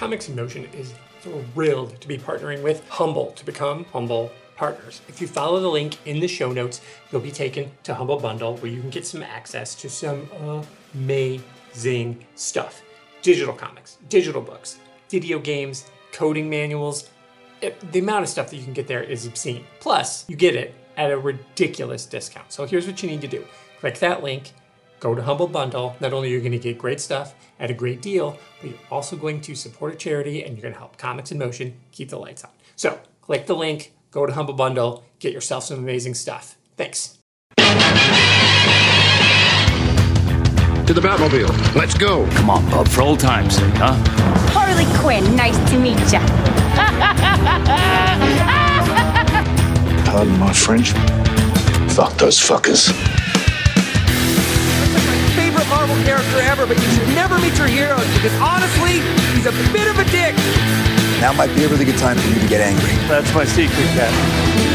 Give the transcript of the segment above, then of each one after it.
Comics in Motion is thrilled to be partnering with Humble to become Humble partners. If you follow the link in the show notes, you'll be taken to Humble Bundle where you can get some access to some amazing stuff digital comics, digital books, video games, coding manuals. It, the amount of stuff that you can get there is obscene. Plus, you get it at a ridiculous discount. So here's what you need to do click that link, go to Humble Bundle. Not only are you going to get great stuff at a great deal, but you're also going to support a charity and you're going to help Comics in Motion keep the lights on. So click the link, go to Humble Bundle, get yourself some amazing stuff. Thanks. To the Batmobile. Let's go. Come on, Bob, for old time's sake, huh? Harley Quinn, nice to meet ya. Pardon my French. Fuck those fuckers. Favorite Marvel character ever, but you should never meet your heroes because honestly, he's a bit of a dick. Now might be a really good time for you to get angry. That's my secret, Cat.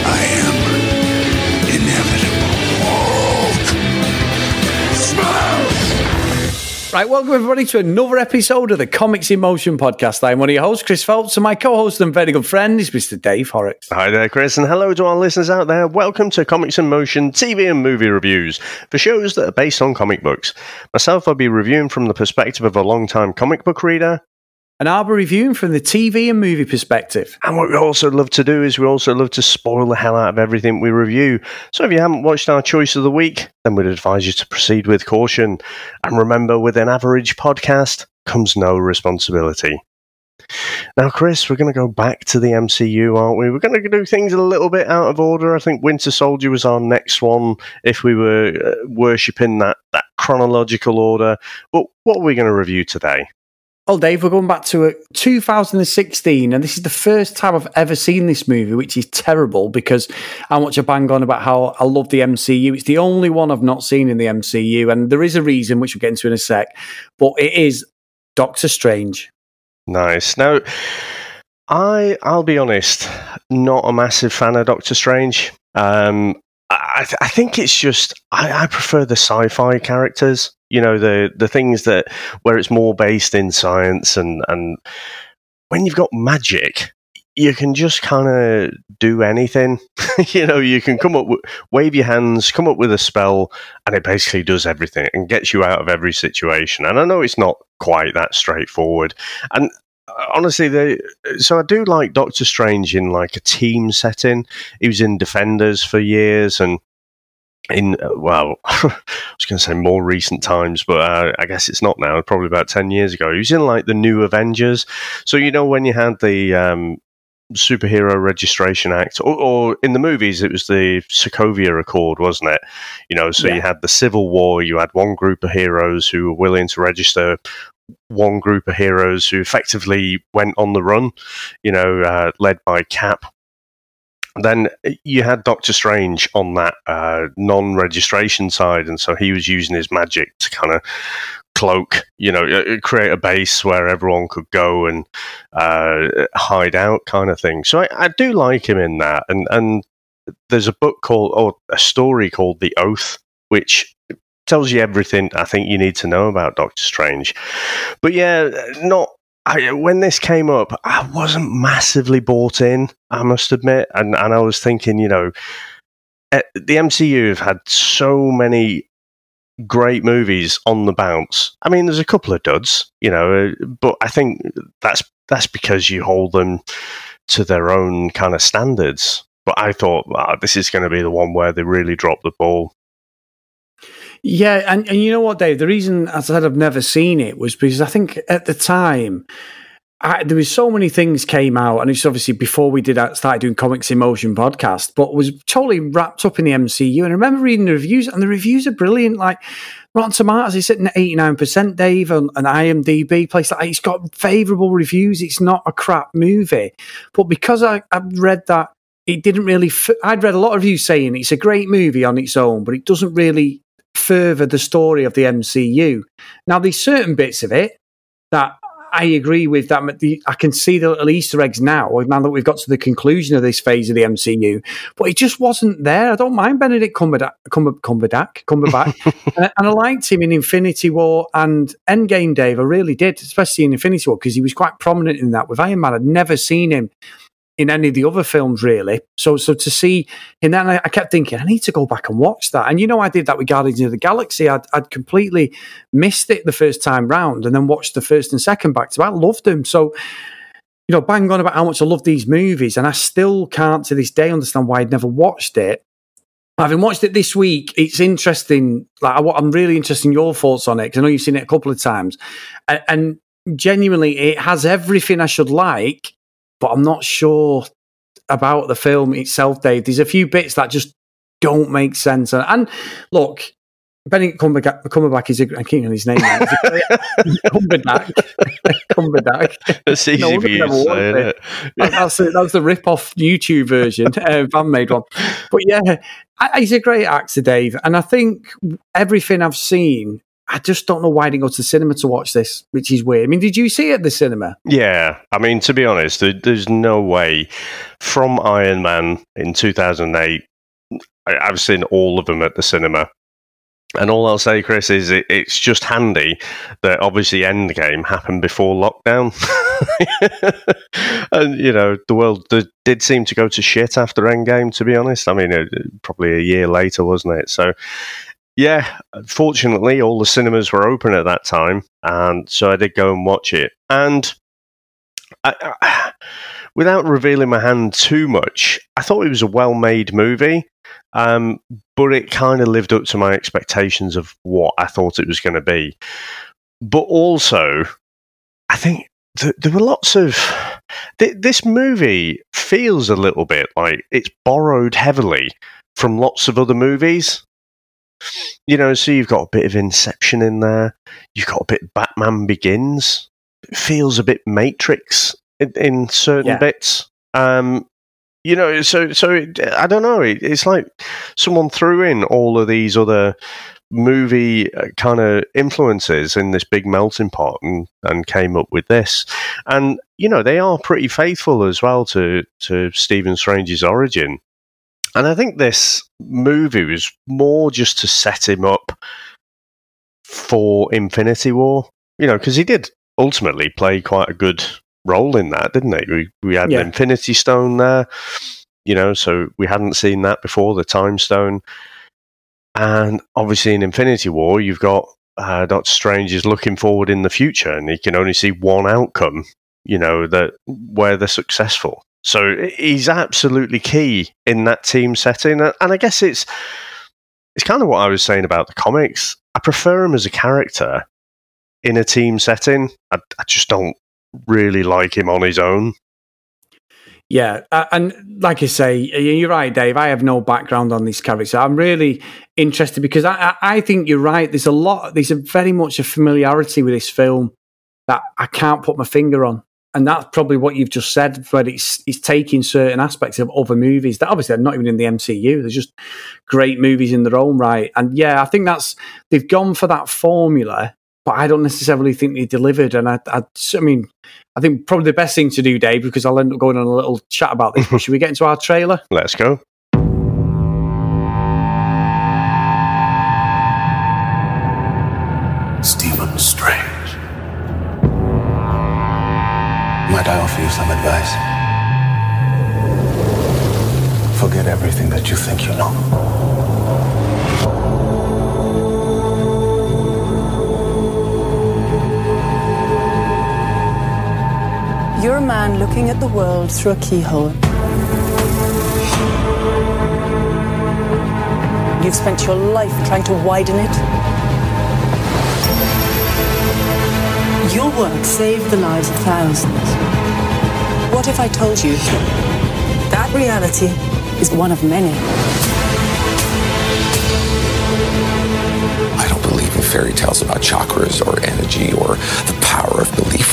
I am inevitable. Smash! Right, welcome everybody to another episode of the Comics in Motion podcast. I'm one of your hosts, Chris Phelps, and my co-host and very good friend is Mr. Dave Horrocks. Hi there, Chris, and hello to our listeners out there. Welcome to Comics in Motion TV and movie reviews for shows that are based on comic books. Myself, I'll be reviewing from the perspective of a long-time comic book reader. And I'll be reviewing from the TV and movie perspective. And what we also love to do is we also love to spoil the hell out of everything we review. So if you haven't watched our choice of the week, then we'd advise you to proceed with caution. And remember, with an average podcast comes no responsibility. Now, Chris, we're going to go back to the MCU, aren't we? We're going to do things a little bit out of order. I think Winter Soldier was our next one if we were uh, worshipping that, that chronological order. But what are we going to review today? Well, Dave, we're going back to uh, 2016, and this is the first time I've ever seen this movie, which is terrible because how much I bang on about how I love the MCU. It's the only one I've not seen in the MCU, and there is a reason, which we'll get into in a sec, but it is Doctor Strange. Nice. Now, I I'll be honest, not a massive fan of Doctor Strange. Um, I, th- I think it's just I, I prefer the sci-fi characters. You know, the the things that where it's more based in science and and when you've got magic, you can just kind of do anything. you know, you can come up, with, wave your hands, come up with a spell, and it basically does everything and gets you out of every situation. And I know it's not quite that straightforward. And honestly, they, so I do like Doctor Strange in like a team setting. He was in Defenders for years, and in uh, well, I was going to say more recent times, but uh, I guess it's not now. Probably about ten years ago, he was in like the New Avengers. So you know when you had the um, Superhero Registration Act, or, or, in the movies, it was the Sokovia Accord, wasn't it? You know, so Yeah. you had the Civil War. You had one group of heroes who were willing to register. One group of heroes who effectively went on the run, you know, uh, led by Cap, then you had Doctor Strange on that uh, non-registration side, and so he was using his magic to kind of cloak, you know, uh, create a base where everyone could go and uh, hide out, kind of thing. So I, I do like him in that, and and there's a book called or a story called The Oath, which tells you everything I think you need to know about Doctor Strange. But yeah, not I, when this came up, I wasn't massively bought in. I must admit, and and I was thinking, you know, eh, the MCU have had so many great movies on the bounce. I mean, there's a couple of duds, you know, uh, but I think that's that's because you hold them to their own kind of standards. But I thought this is going to be the one where they really drop the ball. Yeah, and, and you know what, Dave? The reason, I said, I've never seen it was because I think at the time I, there was so many things came out, and it's obviously before we did that, started doing Comics in Motion podcast, but was totally wrapped up in the MCU. And I remember reading the reviews, and the reviews are brilliant. Like Rotten Tomatoes is sitting at eighty nine percent, Dave, and, and IMDb place like it's got favourable reviews. It's not a crap movie, but because I, I read that. It didn't really. I'd read a lot of reviews saying it's a great movie on its own, but it doesn't really further the story of the MCU. Now, there's certain bits of it that I agree with that. The, I can see the little Easter eggs now, now that we've got to the conclusion of this phase of the MCU. But it just wasn't there. I don't mind Benedict Cumberbatch, Cumber, Cumberbatch, Cumberbatch, and, and I liked him in Infinity War and Endgame. Dave, I really did, especially in Infinity War because he was quite prominent in that. With Iron Man, I'd never seen him in any of the other films really. So so to see in that, I, I kept thinking I need to go back and watch that. And you know, I did that with Guardians of the Galaxy. I'd, I'd completely missed it the first time round, and then watched the first and second back to. I loved them so. You know, bang on about how much I love these movies, and I still can't to this day understand why I'd never watched it. Having watched it this week, it's interesting. Like, I'm really interested in your thoughts on it because I know you've seen it a couple of times, and, and genuinely, it has everything I should like but I'm not sure about the film itself, Dave. There's a few bits that just don't make sense. And, and look, Benedict Cumberbatch, Cumberbatch is a, I can't his name. Cumberbatch. Cumberbatch. It's easy no, for you to say, it? That's, that's the rip-off YouTube version. uh, Van made one. But yeah, he's a great actor, Dave. And I think everything I've seen I just don't know why I didn't go to the cinema to watch this, which is weird. I mean, did you see it at the cinema? Yeah. I mean, to be honest, there's no way from Iron Man in 2008, I've seen all of them at the cinema. And all I'll say, Chris, is it, it's just handy that obviously Endgame happened before lockdown. and, you know, the world did seem to go to shit after Endgame, to be honest. I mean, it, probably a year later, wasn't it? So yeah, fortunately, all the cinemas were open at that time, and so I did go and watch it. And I, I, without revealing my hand too much, I thought it was a well-made movie, um, but it kind of lived up to my expectations of what I thought it was going to be. But also, I think th- there were lots of th- this movie feels a little bit like it's borrowed heavily from lots of other movies you know, so you've got a bit of Inception in there. You've got a bit Batman Begins. It feels a bit Matrix in, in certain yeah. bits. Um, you know, so so it, I don't know. It, it's like someone threw in all of these other movie uh, kind of influences in this big melting pot and, and came up with this. And you know, they are pretty faithful as well to to Stephen Strange's origin. And I think this movie was more just to set him up for Infinity War, you know, because he did ultimately play quite a good role in that, didn't he? We, we had yeah. the Infinity Stone there, you know, so we hadn't seen that before, the Time Stone. And obviously in Infinity War, you've got uh, Doctor Strange is looking forward in the future and he can only see one outcome, you know, that where they're successful. So he's absolutely key in that team setting, and I guess it's it's kind of what I was saying about the comics. I prefer him as a character in a team setting. I, I just don't really like him on his own. Yeah, uh, and like I say, you're right, Dave. I have no background on this character. I'm really interested because I, I think you're right. There's a lot. There's a very much a familiarity with this film that I can't put my finger on and that's probably what you've just said, where it's it's taking certain aspects of other movies that obviously are not even in the MCU. They're just great movies in their own right. And yeah, I think that's they've gone for that formula, but I don't necessarily think they delivered. And I, I, I mean, I think probably the best thing to do, Dave, because I'll end up going on a little chat about this. but should we get into our trailer? Let's go. Stephen Strange. You some advice? Forget everything that you think you know. You're a man looking at the world through a keyhole. You've spent your life trying to widen it. Your work saved the lives of thousands. What if I told you that reality is one of many? I don't believe in fairy tales about chakras or energy or the power of belief.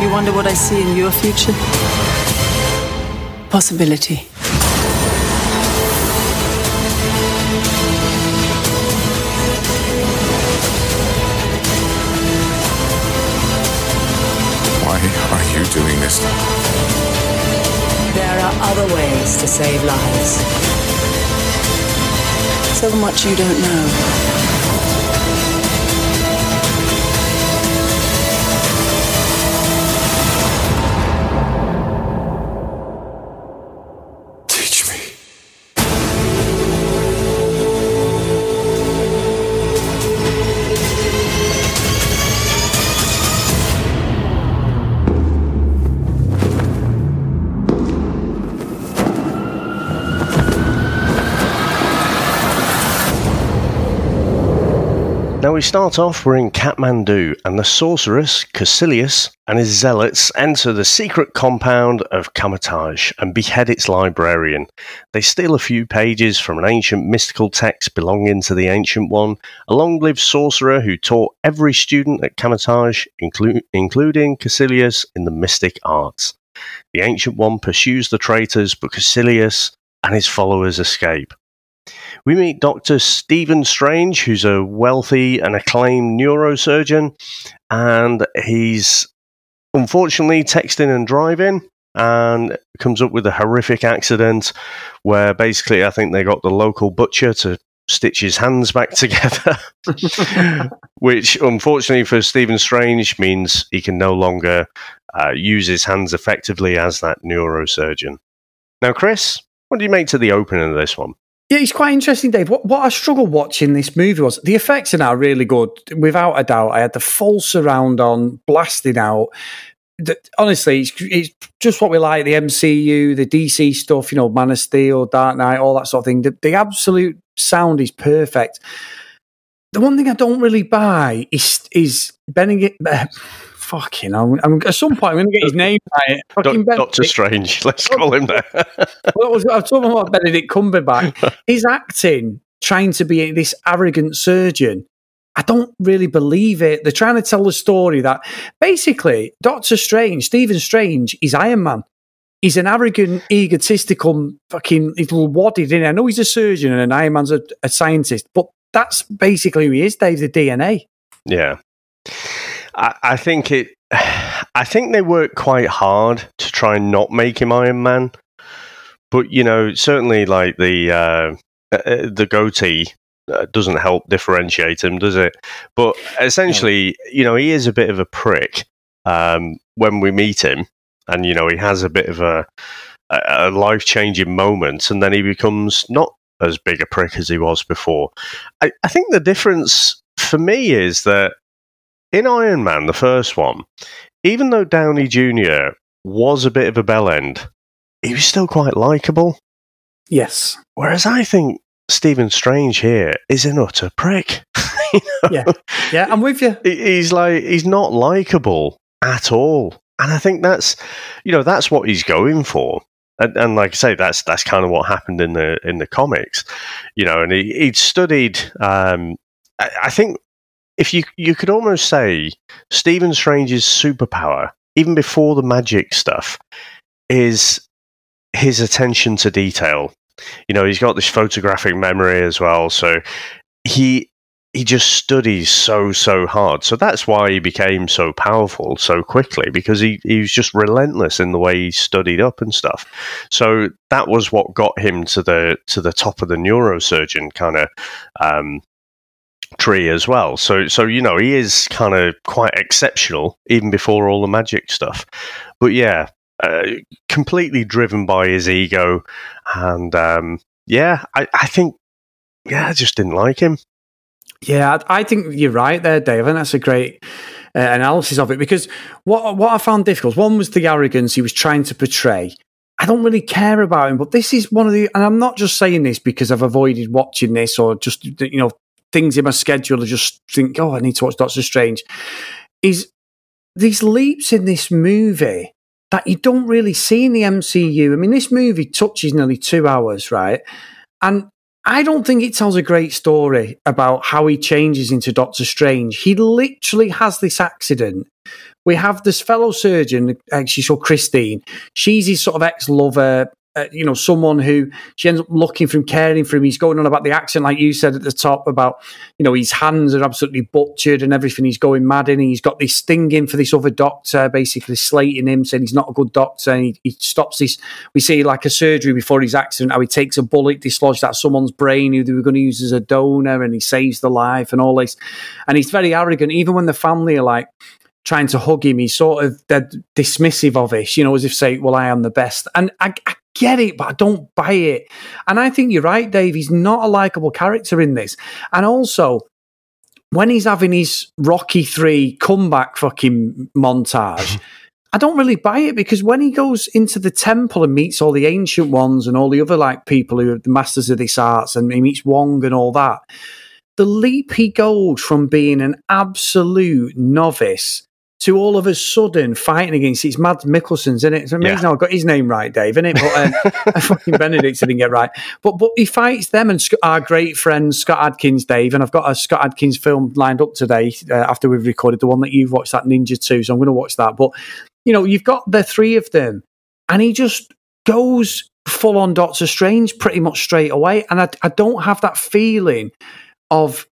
You wonder what I see in your future? Possibility. Save lives. So much you don't know. We start off, we're in Kathmandu, and the sorceress, Kaecilius, and his zealots enter the secret compound of Kamar-Taj and behead its librarian. They steal a few pages from an ancient mystical text belonging to the Ancient One, a long lived sorcerer who taught every student at Kamar-Taj, inclu- including Kaecilius, in the mystic arts. The Ancient One pursues the traitors, but Kaecilius and his followers escape. We meet Dr. Stephen Strange, who's a wealthy and acclaimed neurosurgeon, and he's unfortunately texting and driving and comes up with a horrific accident where basically I think they got the local butcher to stitch his hands back together, which unfortunately for Stephen Strange means he can no longer uh, use his hands effectively as that neurosurgeon. Now, Chris, what do you make to the opening of this one? Yeah, it's quite interesting, Dave. What, what I struggled watching this movie was the effects are now really good, without a doubt. I had the full surround on, blasting out. The, honestly, it's, it's just what we like the MCU, the DC stuff, you know, Man of Steel, Dark Knight, all that sort of thing. The, the absolute sound is perfect. The one thing I don't really buy is is Benedict. Fucking, I'm, I'm, at some point I'm going to get his name right. Fucking Doc- Doctor Strange, let's call him that. well, I was, I was talking about Benedict Cumberbatch. His acting, trying to be this arrogant surgeon, I don't really believe it. They're trying to tell the story that basically Doctor Strange, Stephen Strange, is Iron Man. He's an arrogant, egotistical, fucking little wadded in. I know he's a surgeon and an Iron Man's a, a scientist, but that's basically who he is, Dave, the DNA. Yeah. I, I think it. I think they work quite hard to try and not make him Iron Man, but you know, certainly like the uh, uh, the goatee uh, doesn't help differentiate him, does it? But essentially, you know, he is a bit of a prick um, when we meet him, and you know, he has a bit of a a life changing moment, and then he becomes not as big a prick as he was before. I, I think the difference for me is that in Iron Man, the first one, even though Downey Jr. was a bit of a bell end, he was still quite likable. Yes. Whereas I think Stephen Strange here is an utter prick. Yeah. Yeah, I'm with you. He's like he's not likable at all, and I think that's you know that's what he's going for. And, and like I say, that's that's kind of what happened in the in the comics, you know. And he, he'd studied. Um, I, I think if you you could almost say Stephen Strange's superpower, even before the magic stuff, is his attention to detail. You know, he's got this photographic memory as well, so he he just studies so so hard. So that's why he became so powerful so quickly because he, he was just relentless in the way he studied up and stuff. So that was what got him to the to the top of the neurosurgeon kind of um, tree as well. So so you know he is kind of quite exceptional even before all the magic stuff. But yeah, uh, completely driven by his ego, and um, yeah, I, I think yeah, I just didn't like him. Yeah, I think you're right there, Dave, and that's a great uh, analysis of it because what what I found difficult one was the arrogance he was trying to portray. I don't really care about him, but this is one of the, and I'm not just saying this because I've avoided watching this or just you know things in my schedule. I just think, oh, I need to watch Doctor Strange. Is these leaps in this movie that you don't really see in the MCU? I mean, this movie touches nearly two hours, right? And I don't think it tells a great story about how he changes into Doctor Strange. He literally has this accident. We have this fellow surgeon, actually, so Christine. She's his sort of ex lover. Uh, you know, someone who she ends up looking for him, caring for him. He's going on about the accent, like you said at the top, about you know his hands are absolutely butchered and everything. He's going mad in. He's got this thing in for this other doctor, basically slating him, saying he's not a good doctor. And he, he stops this. We see like a surgery before his accident, how he takes a bullet dislodged out someone's brain who they were going to use as a donor, and he saves the life and all this. And he's very arrogant, even when the family are like trying to hug him, he's sort of dismissive of it, you know, as if say, "Well, I am the best," and I, I get it, but I don't buy it. And I think you're right, Dave. He's not a likable character in this, and also when he's having his Rocky Three comeback fucking montage. I don't really buy it because when he goes into the temple and meets all the ancient ones and all the other like people who are the masters of this arts and he meets Wong and all that, the leap he goes from being an absolute novice to all of a sudden fighting against it's Mads Mikkelsen's in it. It's amazing Yeah. how I got his name right, Dave, isn't it? But um, fucking Benedict didn't get right. But but he fights them and our great friend Scott Adkins, Dave, and I've got a Scott Adkins film lined up today uh, after we've recorded the one that you've watched, that Ninja Two. So I'm going to watch that. But you know, you've got the three of them, and he just goes full on Doctor Strange pretty much straight away, and I, I don't have that feeling of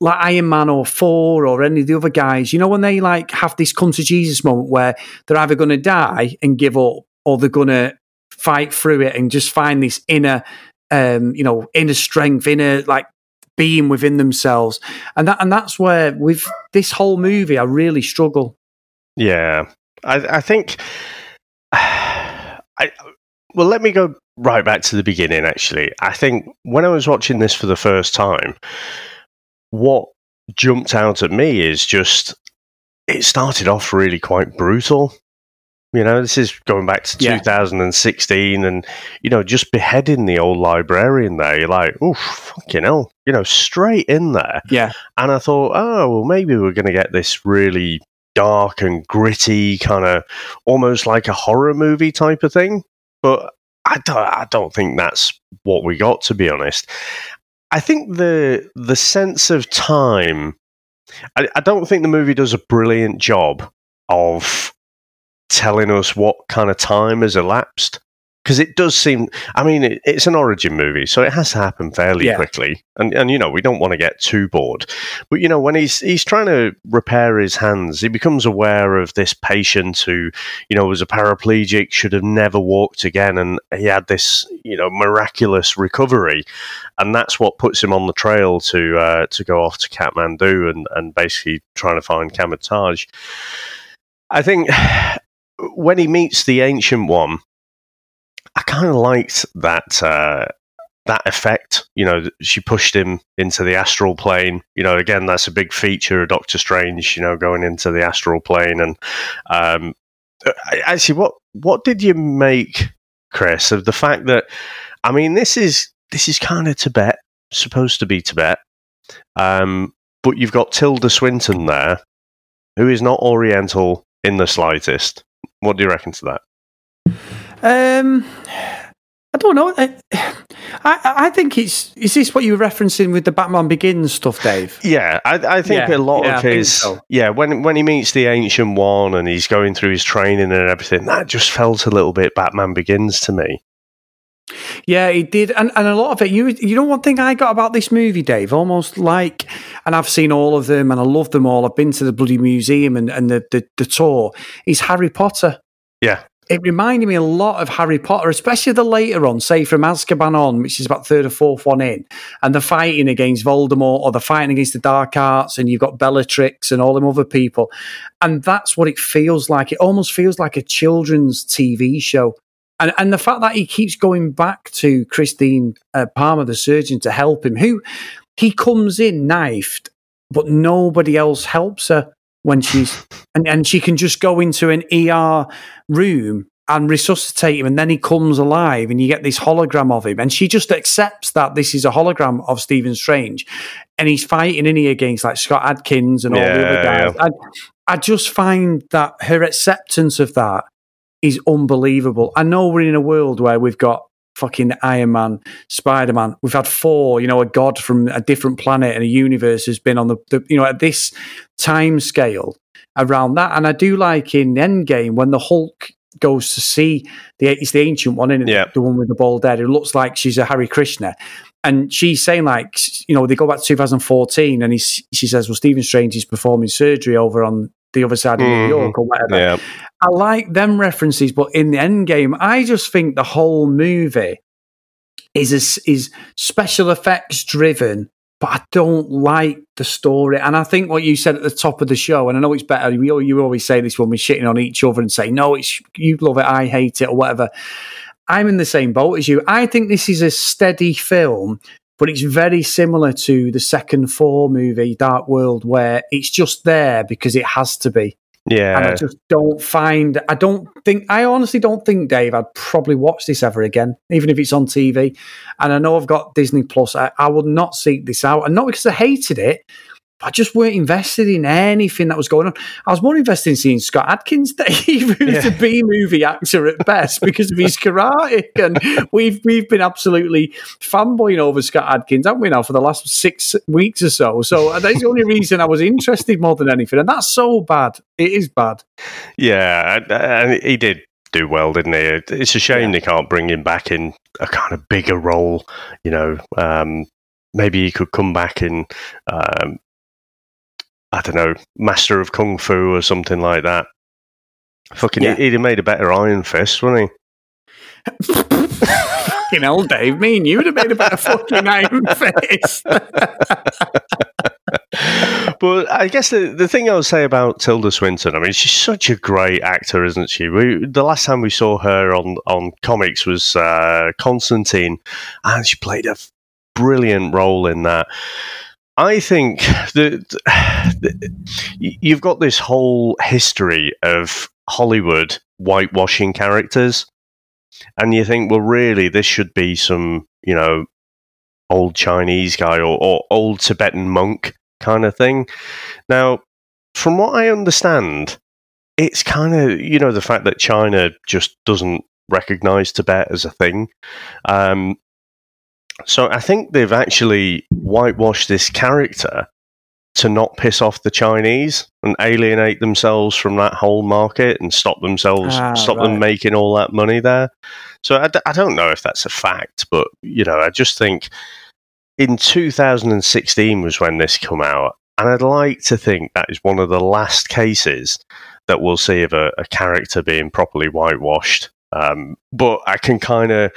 like Iron Man or Thor or any of the other guys, you know, when they like have this come to Jesus moment where they're either going to die and give up or they're going to fight through it and just find this inner, um, you know, inner strength, inner like being within themselves. And that, and that's where with this whole movie, I really struggle. Yeah, I, I think. I well, let me go right back to the beginning. Actually, I think when I was watching this for the first time, what jumped out at me is just it started off really quite brutal. You know, this is going back to Yeah. 2016, and you know, just beheading the old librarian there. You're like, oh, fucking hell, you know, straight in there. Yeah. And I thought, oh, well, maybe we're going to get this really dark and gritty, kind of almost like a horror movie type of thing. But I don't, I don't think that's what we got, to be honest. I think the the sense of time. I, I don't think the movie does a brilliant job of telling us what kind of time has elapsed because it does seem i mean it, it's an origin movie so it has to happen fairly Yeah. quickly. And and you know we don't want to get too bored. But you know when he's he's trying to repair his hands he becomes aware of this patient who you know was a paraplegic should have never walked again and he had this you know miraculous recovery. And that's what puts him on the trail to uh, to go off to Kathmandu and and basically trying to find Kamar-Taj I think when he meets the ancient one, I kind of liked that uh, that effect. You know, she pushed him into the astral plane. You know, again, that's a big feature of Doctor Strange. You know, going into the astral plane, and um, actually, what what did you make, Chris, of the fact that? I mean, this is this is kind of Tibet, supposed to be Tibet, um, but you've got Tilda Swinton there, who is not Oriental in the slightest. What do you reckon to that? Um, I don't know. I, I, I think it's. Is this what you were referencing with the Batman Begins stuff, Dave? Yeah, I, I think Yeah, a lot yeah, of his so. yeah when when he meets the ancient one and he's going through his training and everything, that just felt a little bit Batman Begins to me. Yeah, it did, and and a lot of it. You you know one thing I got about this movie, Dave, almost like, and I've seen all of them, and I love them all. I've been to the bloody museum and and the the, the tour. Is Harry Potter. Yeah, It reminded me a lot of Harry Potter, especially the later on, say from Azkaban on, which is about third or fourth one in, and the fighting against Voldemort or the fighting against the Dark Arts, and you've got Bellatrix and all them other people, and that's what it feels like. It almost feels like a children's TV show. And, and the fact that he keeps going back to Christine uh, Palmer, the surgeon, to help him, who he comes in knifed, but nobody else helps her when she's and, and she can just go into an ER room and resuscitate him and then he comes alive and you get this hologram of him and she just accepts that this is a hologram of Stephen Strange and he's fighting in here against like Scott Adkins and all the other Yeah, guys. I, I just find that her acceptance of that is unbelievable. I know we're in a world where we've got fucking Iron Man, Spider Man. We've had Thor, you know, a god from a different planet and a universe has been on the, the you know, at this time scale around that. And I do like in Endgame when the Hulk goes to see the it's the ancient one, is Yeah. The one with the bald head. It looks like she's a Hare Krishna. And she's saying, like, you know, they go back to 2014, and he's, she says, Well, Stephen Strange is performing surgery over on the other side of New Mhm. York or whatever. Yeah. I like them references, but in the end game, I just think the whole movie is a, is special effects driven. But I don't like the story, and I think what you said at the top of the show, and I know it's better. We you always say this when we're shitting on each other and say, "No, it's you love it, I hate it," or whatever. I'm in the same boat as you. I think this is a steady film, but it's very similar to the second Thor movie, Dark World, where it's just there because it has to be. Yeah. And I just don't find, I don't think, I honestly don't think, Dave, I'd probably watch this ever again, even if it's on TV. And I know I've got Disney Plus. I, I would not seek this out. And not because I hated it, I just weren't invested in anything that was going on. I was more invested in seeing Scott Adkins, Dave, who's a B movie actor at best because of his karate. And we've we've been absolutely fanboying over Scott Adkins, haven't we now, for the last six weeks or so. So that's the only reason I was interested more than anything. And that's so bad. It is bad. Yeah, and- and he did do well, didn't he? It's a shame they can't bring him back in a kind of bigger role. You know, um, maybe he could come back in, um, I don't know, Master of Kung Fu or something like that. Fucking, Yeah. he'd have made a better Iron Fist, wouldn't he? Fucking hell, Dave. Me and you would have made a better fucking Iron Fist. but I guess the, the thing I would say about Tilda Swinton, I mean, she's such a great actor, isn't she? We, the last time we saw her on, on comics was uh, Constantine, and she played a brilliant role in that. I think that you've got this whole history of Hollywood whitewashing characters, and you think, well, really, this should be some, you know, old Chinese guy or, or old Tibetan monk kind of thing. Now, from what I understand, it's kind of you know the fact that China just doesn't recognize Tibet as a thing. Um, so I think they've actually whitewashed this character to not piss off the Chinese and alienate themselves from that whole market and stop themselves Ah, stop right. them making all that money there. So I, d- I don't know if that's a fact, but you know I just think in 2016 was when this come out, and I'd like to think that is one of the last cases that we'll see of a, a character being properly whitewashed. Um, but I can kind of.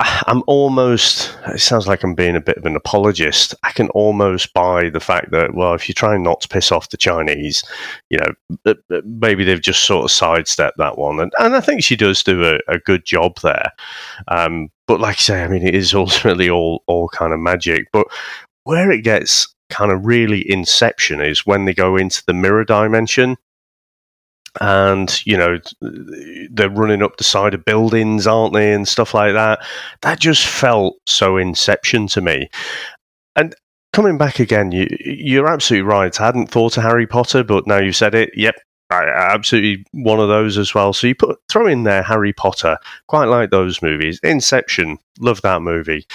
I'm almost. It sounds like I'm being a bit of an apologist. I can almost buy the fact that, well, if you're trying not to piss off the Chinese, you know, uh, uh, maybe they've just sort of sidestepped that one. And, and I think she does do a, a good job there. Um, but like I say, I mean, it is ultimately all all kind of magic. But where it gets kind of really inception is when they go into the mirror dimension. And you know they're running up the side of buildings, aren't they, and stuff like that. That just felt so Inception to me. And coming back again, you you're absolutely right. I hadn't thought of Harry Potter, but now you've said it. Yep, I, absolutely one of those as well. So you put throw in there Harry Potter. Quite like those movies. Inception, love that movie.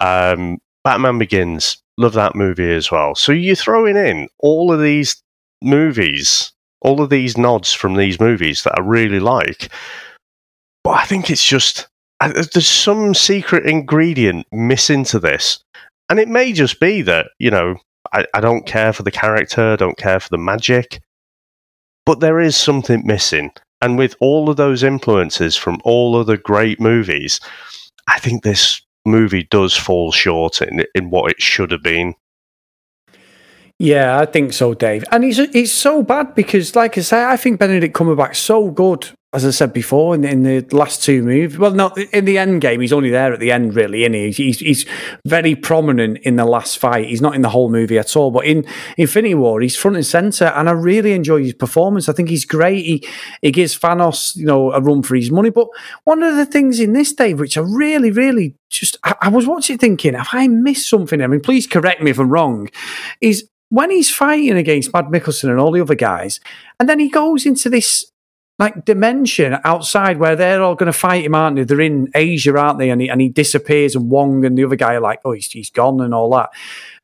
Um, Batman Begins, love that movie as well. So you're throwing in all of these movies, all of these nods from these movies that I really like. But I think it's just I- there's some secret ingredient missing to this, and it may just be that you know I, I don't care for the character, I don't care for the magic, but there is something missing. And with all of those influences from all of the great movies, I think this movie does fall short in in what it should have been. Yeah, I think so, Dave. And it's it's so bad because, like I say, I think Benedict Cumberbatch's so good, as I said before, in, in the last two movies. Well, not in the end game. He's only there at the end, really, isn't he? He's, he's very prominent in the last fight. He's not in the whole movie at all. But in Infinity War, he's front and center, and I really enjoy his performance. I think he's great. He he gives Thanos, you know, a run for his money. But one of the things in this, Dave, which I really, really just, I, I was watching thinking, have I missed something? I mean, please correct me if I'm wrong. Is when he's fighting against Mad Mikkelsen and all the other guys, and then he goes into this like dimension outside where they're all going to fight him, aren't they? They're in Asia, aren't they? And he, and he disappears, and Wong and the other guy are like, oh, he's, he's gone and all that.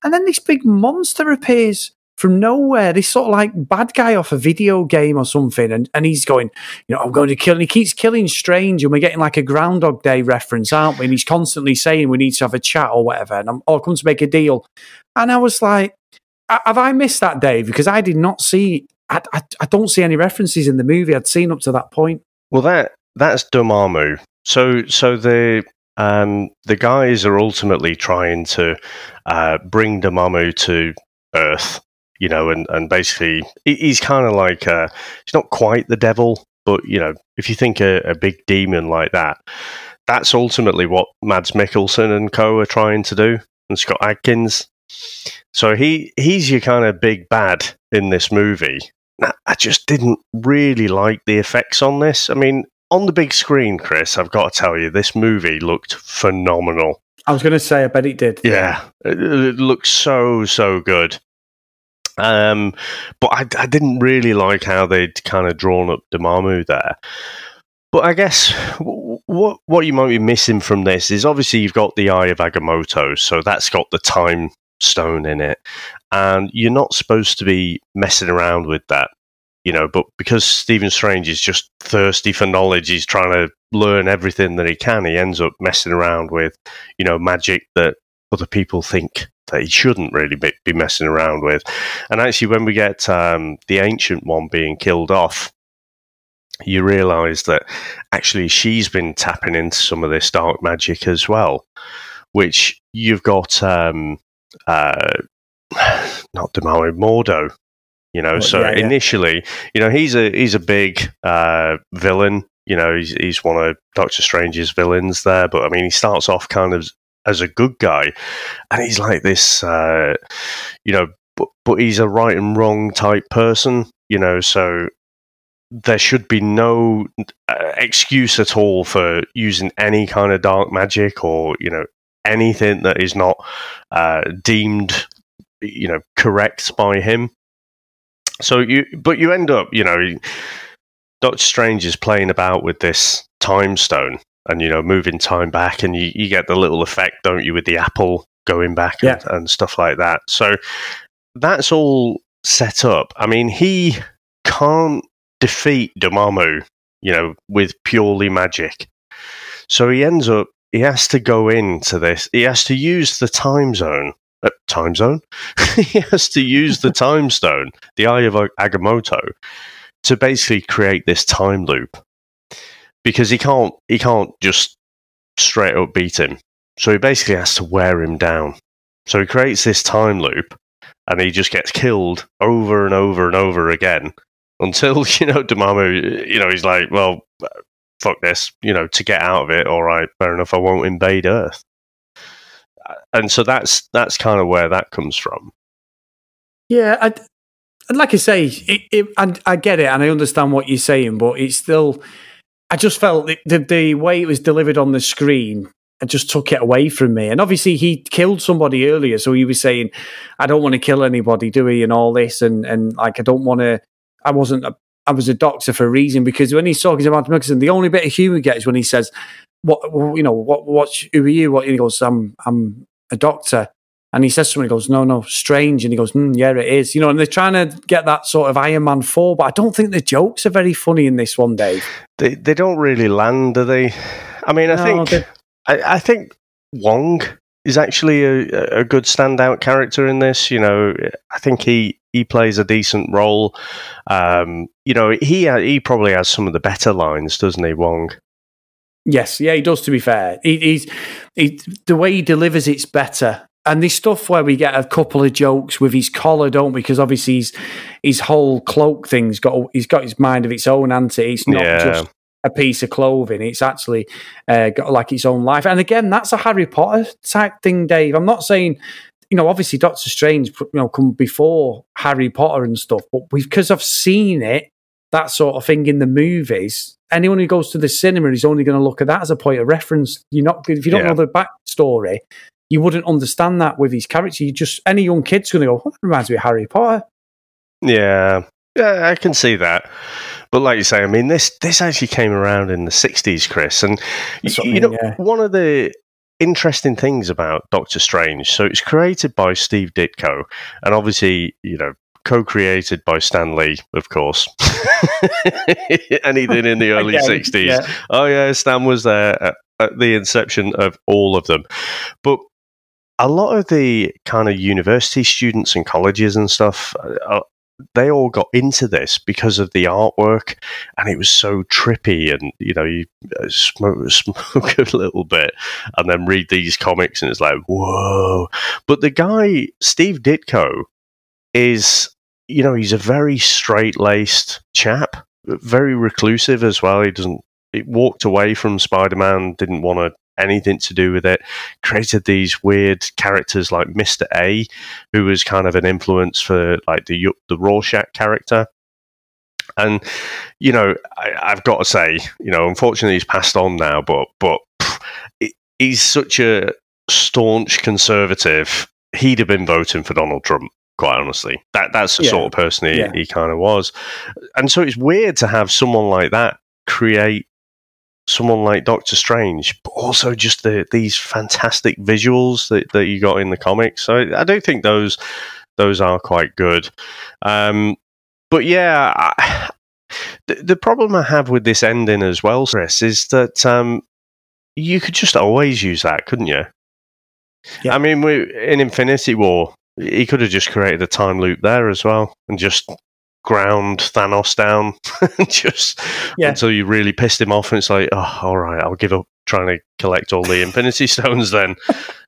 And then this big monster appears from nowhere. This sort of like bad guy off a video game or something, and, and he's going, you know, I'm going to kill. And he keeps killing Strange, and we're getting like a Groundhog Day reference, aren't we? And he's constantly saying we need to have a chat or whatever, and I'm, oh, come to make a deal. And I was like, have I missed that, Dave? Because I did not see. I, I, I don't see any references in the movie I'd seen up to that point. Well, that that's Dormammu. So so the um, the guys are ultimately trying to uh, bring Dormammu to Earth, you know, and, and basically he's kind of like uh, he's not quite the devil, but you know, if you think a, a big demon like that, that's ultimately what Mads Mikkelsen and co are trying to do, and Scott Adkins. So he he's your kind of big bad in this movie. I just didn't really like the effects on this. I mean, on the big screen, Chris, I've got to tell you, this movie looked phenomenal. I was going to say, I bet it did. Yeah, it, it looked so so good. Um, but I, I didn't really like how they'd kind of drawn up Dormammu there. But I guess what what you might be missing from this is obviously you've got the Eye of Agamotto, so that's got the time stone in it, and you're not supposed to be messing around with that you know, but because Stephen Strange is just thirsty for knowledge, he's trying to learn everything that he can. He ends up messing around with, you know, magic that other people think that he shouldn't really be, be messing around with. And actually, when we get um, the ancient one being killed off, you realize that actually she's been tapping into some of this dark magic as well, which you've got. Um, uh, not Demaro, Mordo you know, so yeah, yeah. initially, you know, he's a he's a big uh, villain. You know, he's he's one of Doctor Strange's villains there. But I mean, he starts off kind of as a good guy, and he's like this, uh, you know, but but he's a right and wrong type person. You know, so there should be no uh, excuse at all for using any kind of dark magic or you know anything that is not uh, deemed you know correct by him so you, but you end up, you know, Doctor Strange is playing about with this time stone and you know moving time back, and you, you get the little effect, don't you, with the apple going back and, and stuff like that. So that's all set up. I mean, he can't defeat Dormammu, you know, with purely magic. So he ends up he has to go into this. He has to use the time zone uh, time zone. he has to use the time stone, the Eye of Agamotto, to basically create this time loop because he can't he can't just straight up beat him. So he basically has to wear him down. So he creates this time loop, and he just gets killed over and over and over again until you know Dormammu, you know, he's like, well, fuck this, you know, to get out of it. All right, fair enough. I won't invade Earth uh, and so that's that's kind of where that comes from. Yeah, I, like I say, it, it, I, I get it and I understand what you're saying, but it's still. I just felt the, the way it was delivered on the screen it just took it away from me. And obviously, he killed somebody earlier, so he was saying, "I don't want to kill anybody, do we?" And all this, and and like I don't want to. I wasn't. I was a doctor for a reason because when he's talking about Mikkelsen, the only bit of humour he gets when he says, "What you know? What? What? Who are you?" What he goes, "I'm. I'm a doctor. And he says to me, he goes, no, no, strange. And he goes, mm, yeah, it is. You know, and they're trying to get that sort of Iron Man 4, but I don't think the jokes are very funny in this one, Dave. They, they don't really land, do they? I mean, I no, think, I, I, think Wong is actually a, a good standout character in this. You know, I think he, he plays a decent role. Um, you know, he, he probably has some of the better lines, doesn't he, Wong? Yes, yeah, he does. To be fair, he, he's he, the way he delivers it's better. And this stuff where we get a couple of jokes with his collar, don't we? Because obviously his his whole cloak thing's got he's got his mind of its own, anti. It's not yeah. just a piece of clothing. It's actually uh, got like its own life. And again, that's a Harry Potter type thing, Dave. I'm not saying you know, obviously Doctor Strange, you know, come before Harry Potter and stuff, but because I've seen it, that sort of thing in the movies, anyone who goes to the cinema is only going to look at that as a point of reference. You're not if you don't yeah. know the backstory, you wouldn't understand that with his character. You just any young kid's going to go, oh, that reminds me of Harry Potter. Yeah, yeah, I can see that. But like you say, I mean, this this actually came around in the '60s, Chris, and you, I mean, you know yeah. one of the interesting things about Doctor Strange. So it's created by Steve Ditko, and obviously, you know, co-created by Stan Lee, of course. Anything in the early Again, '60s. yeah. Oh yeah, Stan was there at, at the inception of all of them. But a lot of the kind of university students and colleges and stuff, uh, they all got into this because of the artwork, and it was so trippy. And you know, you uh, smoke, smoke a little bit, and then read these comics, and it's like, whoa. But the guy, Steve Ditko, is you know he's a very straight laced chap, very reclusive as well. He doesn't. He walked away from Spider Man, didn't want to anything to do with it. Created these weird characters like Mister A, who was kind of an influence for like the the Rorschach character. And you know, I, I've got to say, you know, unfortunately, he's passed on now. But but pff, it, he's such a staunch conservative. He'd have been voting for Donald Trump quite honestly. That that's the Yeah. sort of person he, Yeah. he kind of was. And so it's weird to have someone like that create someone like Doctor Strange, but also just the these fantastic visuals that, that you got in the comics. So I, do think those those are quite good. Um, but yeah, I, the, the problem I have with this ending as well, Chris, is that um, you could just always use that, couldn't you? Yeah. I mean, we, in Infinity War, he could have just created a time loop there as well and just ground Thanos down just Yeah. until you really pissed him off and it's like, oh, all right, I'll give up trying to collect all the Infinity Stones then.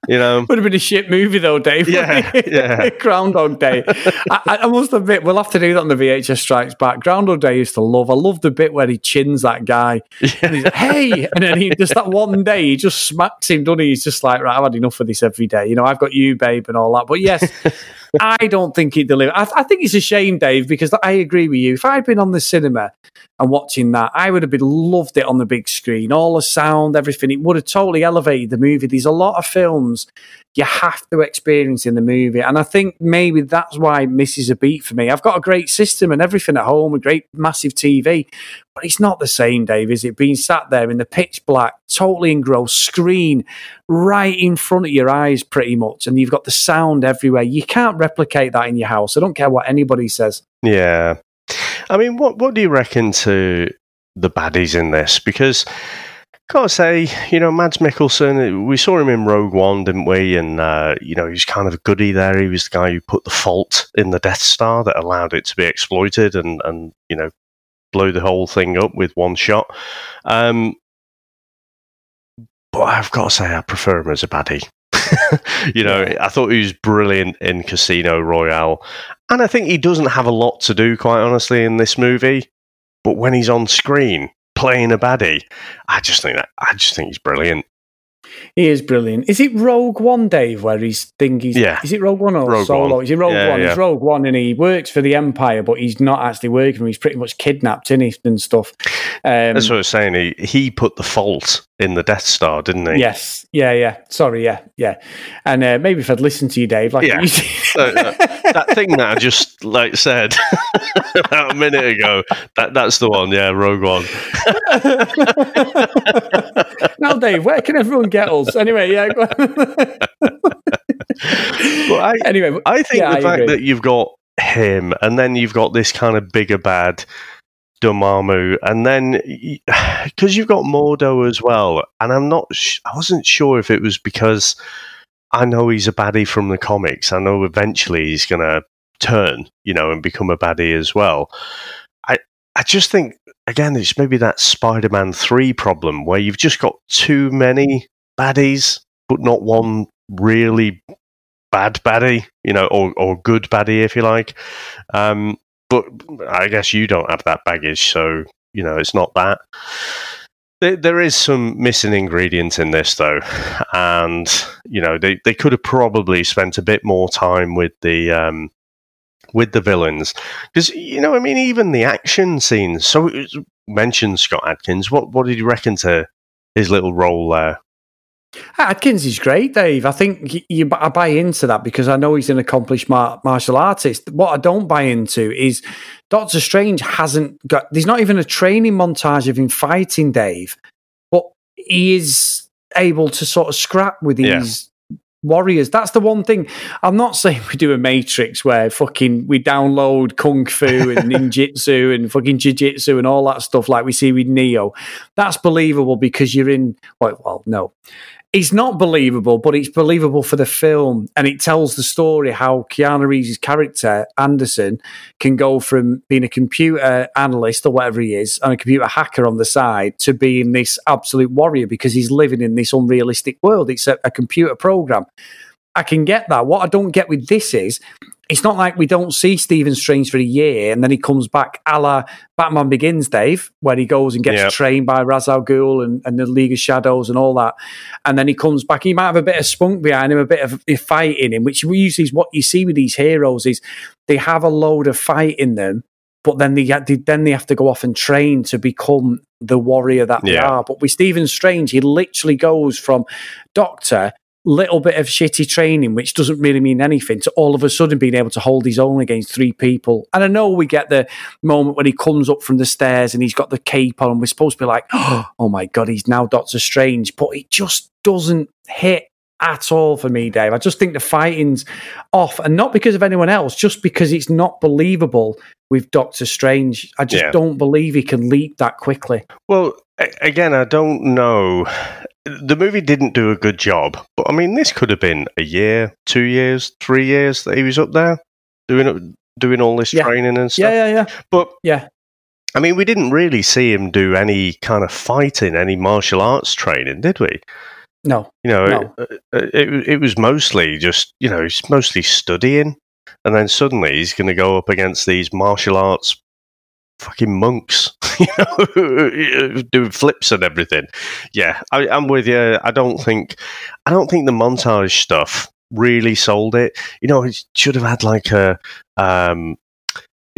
You know? Would have been a shit movie though, Dave. Yeah, yeah. Groundhog Day. I, I- must admit, we'll have to do that on the VHS Strikes Back. Groundhog Day used to love. I love the bit where he chins that guy. And he's like, hey, and then he just that one day he just smacks him, doesn't he? He's just like, right, I've had enough of this every day. You know, I've got you, babe, and all that. But yes, I don't think it delivered. I, I think it's a shame, Dave, because I agree with you. If I'd been on the cinema and watching that, I would have been loved it on the big screen. All the sound, everything. It would have totally elevated the movie. There's a lot of films you have to experience in the movie. And I think maybe that's why misses a beat for me. I've got a great system and everything at home, a great massive TV, but it's not the same, Dave, is it? Being sat there in the pitch black, totally engrossed screen right in front of your eyes, pretty much, and you've got the sound everywhere. You can't replicate that in your house. I don't care what anybody says. Yeah. I mean, what what do you reckon to the baddies in this? Because gotta say, you know, Mads Mikkelsen, we saw him in Rogue One, didn't we? And uh, you know, he was kind of a goody there. He was the guy who put the fault in the Death Star that allowed it to be exploited and and you know blow the whole thing up with one shot. Um, but I've got to say, I prefer him as a baddie. you know, I thought he was brilliant in Casino Royale, and I think he doesn't have a lot to do, quite honestly, in this movie. But when he's on screen playing a baddie, I just think that I just think he's brilliant. He is brilliant. Is it Rogue One, Dave, where he's thinking? Yeah. Is it Rogue One or Rogue Solo? One. Is it Rogue Yeah, One? yeah. It's Rogue One, and he works for the Empire, but he's not actually working. He's pretty much kidnapped, isn't he, and stuff. Um, That's what I was saying. He he put the fault in the Death Star, didn't he? Yes, yeah, yeah. Sorry, yeah, yeah. And uh, maybe if I'd listened to you, Dave, like Yeah. So, uh, that thing that I just like said about a minute ago, that that's the one. Yeah, Rogue One. now, Dave, where can everyone get us? Anyway, yeah. Well, I, anyway, I think yeah, the I fact agree. that you've got him, and then you've got this kind of bigger bad Dormammu, and then because you've got Mordo as well, and I'm not, sh- I wasn't sure if it was because I know he's a baddie from the comics. I know eventually he's going to turn, you know, and become a baddie as well. I, I just think again, it's maybe that Spider-Man three problem where you've just got too many baddies, but not one really bad baddie, you know, or, or good baddie, if you like. Um, but I guess you don't have that baggage, so, you know, it's not that. There, there is some missing ingredients in this, though. And, you know, they, they could have probably spent a bit more time with the. Um, with the villains, because you know, I mean, even the action scenes. So, mentioned Scott Adkins. What what did you reckon to his little role there? Ah, Adkins is great, Dave. I think you, I buy into that because I know he's an accomplished mar- martial artist. What I don't buy into is Doctor Strange hasn't got. There's not even a training montage of him fighting Dave, but he is able to sort of scrap with Yeah. warriors. That's the one thing. I'm not saying we do a Matrix where fucking we download kung fu and ninjutsu and fucking jiu-jitsu and all that stuff like we see with Neo. That's believable because you're in. Well, well no it's not believable, but it's believable for the film, and it tells the story how Keanu Reeves' character Anderson can go from being a computer analyst or whatever he is, and a computer hacker on the side, to being this absolute warrior because he's living in this unrealistic world. It's a, a computer program. I can get that. What I don't get with this is it's not like we don't see Stephen Strange for a year and then he comes back a la Batman Begins, Dave, where he goes and gets Yep. trained by Ra's al Ghul and, and the League of Shadows and all that. And then he comes back. He might have a bit of spunk behind him, a bit of fight in him, which usually is what you see with these heroes is they have a load of fight in them, but then they, they then they have to go off and train to become the warrior that they are. But with Stephen Strange, he literally goes from doctor little bit of shitty training, which doesn't really mean anything, to all of a sudden being able to hold his own against three people. And I know we get the moment when he comes up from the stairs and he's got the cape on, and we're supposed to be like, oh my God, he's now Doctor Strange. But it just doesn't hit at all for me, Dave. I just think the fighting's off, and not because of anyone else, just because it's not believable with Doctor Strange. I just Yeah. don't believe he can leap that quickly. Well, again, I don't know. The movie didn't do a good job, but I mean, this could have been a year, two years, three years that he was up there doing doing all this Yeah. training and stuff. Yeah, yeah, yeah. But Yeah. I mean, we didn't really see him do any kind of fighting, any martial arts training, did we? No. You know, No. it, uh, it, it was mostly just, you know, he's mostly studying, and then suddenly he's going to go up against these martial arts fucking monks, you know, doing flips and everything. Yeah, I, I'm with you. I don't think, I don't think the montage stuff really sold it. You know, it should have had like a, um,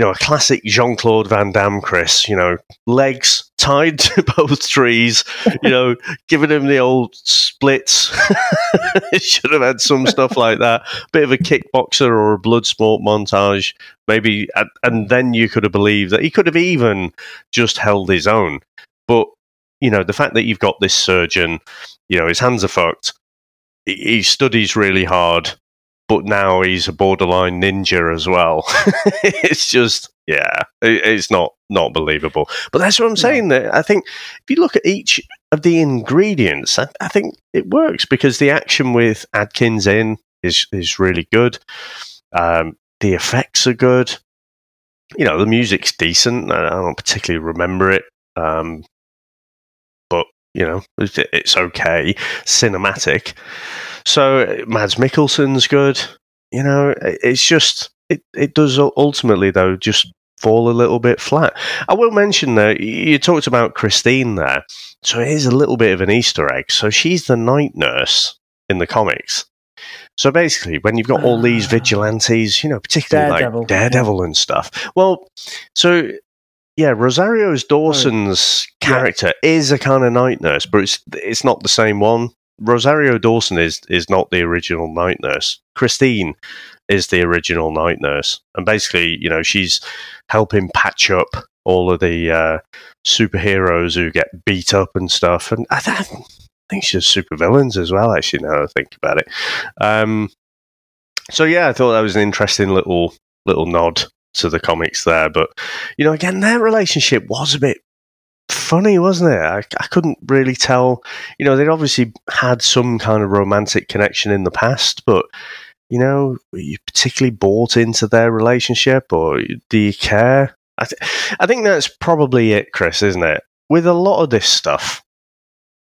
you know, a classic Jean Claude Van Damme, Chris. You know, legs tied to both trees. You know, giving him the old splits. should have had some stuff like that. Bit of a kickboxer or a blood sport montage, maybe, and, then you could have believed that he could have even just held his own. But you know, the fact that you've got this surgeon, you know, his hands are fucked. He studies really hard but now he's a borderline ninja as well. it's just, yeah, it, it's not not believable. But that's what I'm saying. That I think if you look at each of the ingredients, I, I think it works because the action with Adkins in is is really good. Um, the effects are good. You know, the music's decent. I I don't particularly remember it, um, you know, it's, okay. Cinematic. So Mads Mikkelsen's good. You know, it's just it. It does ultimately though just fall a little bit flat. I will mention that you talked about Christine there. So here's a little bit of an Easter egg. So she's the night nurse in the comics. So basically, when you've got all these ah. vigilantes, you know, particularly Daredevil, like Daredevil and stuff. Well, so yeah, Rosario Dawson's character is a kind of night nurse, but it's it's not the same one. Rosario Dawson is is not the original night nurse. Christine is the original night nurse, and basically, you know, she's helping patch up all of the uh, superheroes who get beat up and stuff. And I, th- I think she's super villains as well. Actually, now that I think about it. Um, so yeah, I thought that was an interesting little little nod to the comics there. But you know, again, their relationship was a bit funny, wasn't it? I, I couldn't really tell. You know, they'd obviously had some kind of romantic connection in the past, but you know, you particularly bought into their relationship, or do you care? I, th- I think that's probably it, Chris, isn't it? With a lot of this stuff,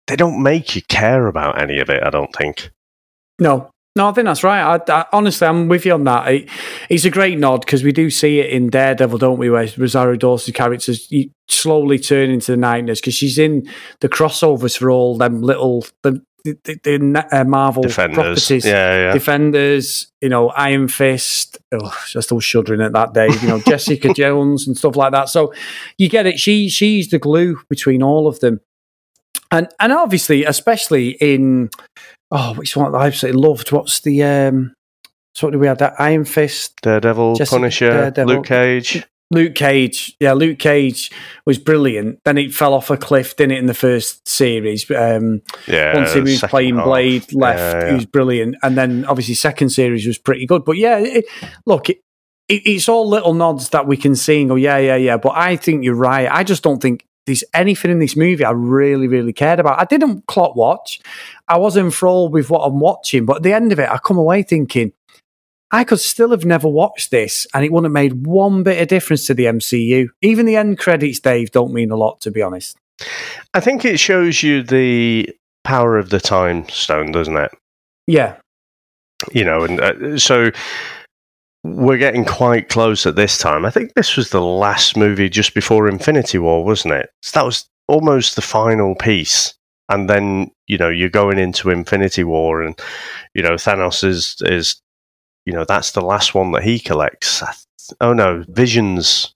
they don't make you care about any of it. I don't think. No, no, I think that's right. I, I, honestly, I'm with you on that. It, it's a great nod because we do see it in Daredevil, don't we? Where Rosario Dawson's characters you slowly turn into the night nurse because she's in the crossovers for all them little the the, the, the uh, Marvel Defenders. properties. Yeah, yeah. Defenders, you know, Iron Fist. Oh, I'm still shuddering at that day. You know, Jessica Jones and stuff like that. So you get it. She she's the glue between all of them, and and obviously, especially in oh, which one I absolutely loved. What's the um? So what do we have? That Iron Fist, Daredevil, Jessica- Punisher, Daredevil. Luke Cage. Luke Cage, yeah, Luke Cage was brilliant. Then it fell off a cliff, didn't it, in the first series? Um, Yeah, once he was playing half. Blade, left, Yeah, he was brilliant. And then obviously second series was pretty good. But yeah, it, look, it, it, it's all little nods that we can see and go, yeah, yeah, yeah. But I think you're right. I just don't think there's anything in this movie I really, really cared about. I didn't clock watch. I was enthralled with what I'm watching, but at the end of it, I come away thinking, I could still have never watched this and it wouldn't have made one bit of difference to the MCU. Even the end credits, Dave, don't mean a lot, to be honest. I think it shows you the power of the time stone, doesn't it? Yeah. You know, and uh, so we're getting quite close at this time. I think this was the last movie just before Infinity War, wasn't it? So that was almost the final piece. And then, you know, you're going into Infinity War and, you know, Thanos is, is you know, that's the last one that he collects. Oh no, Visions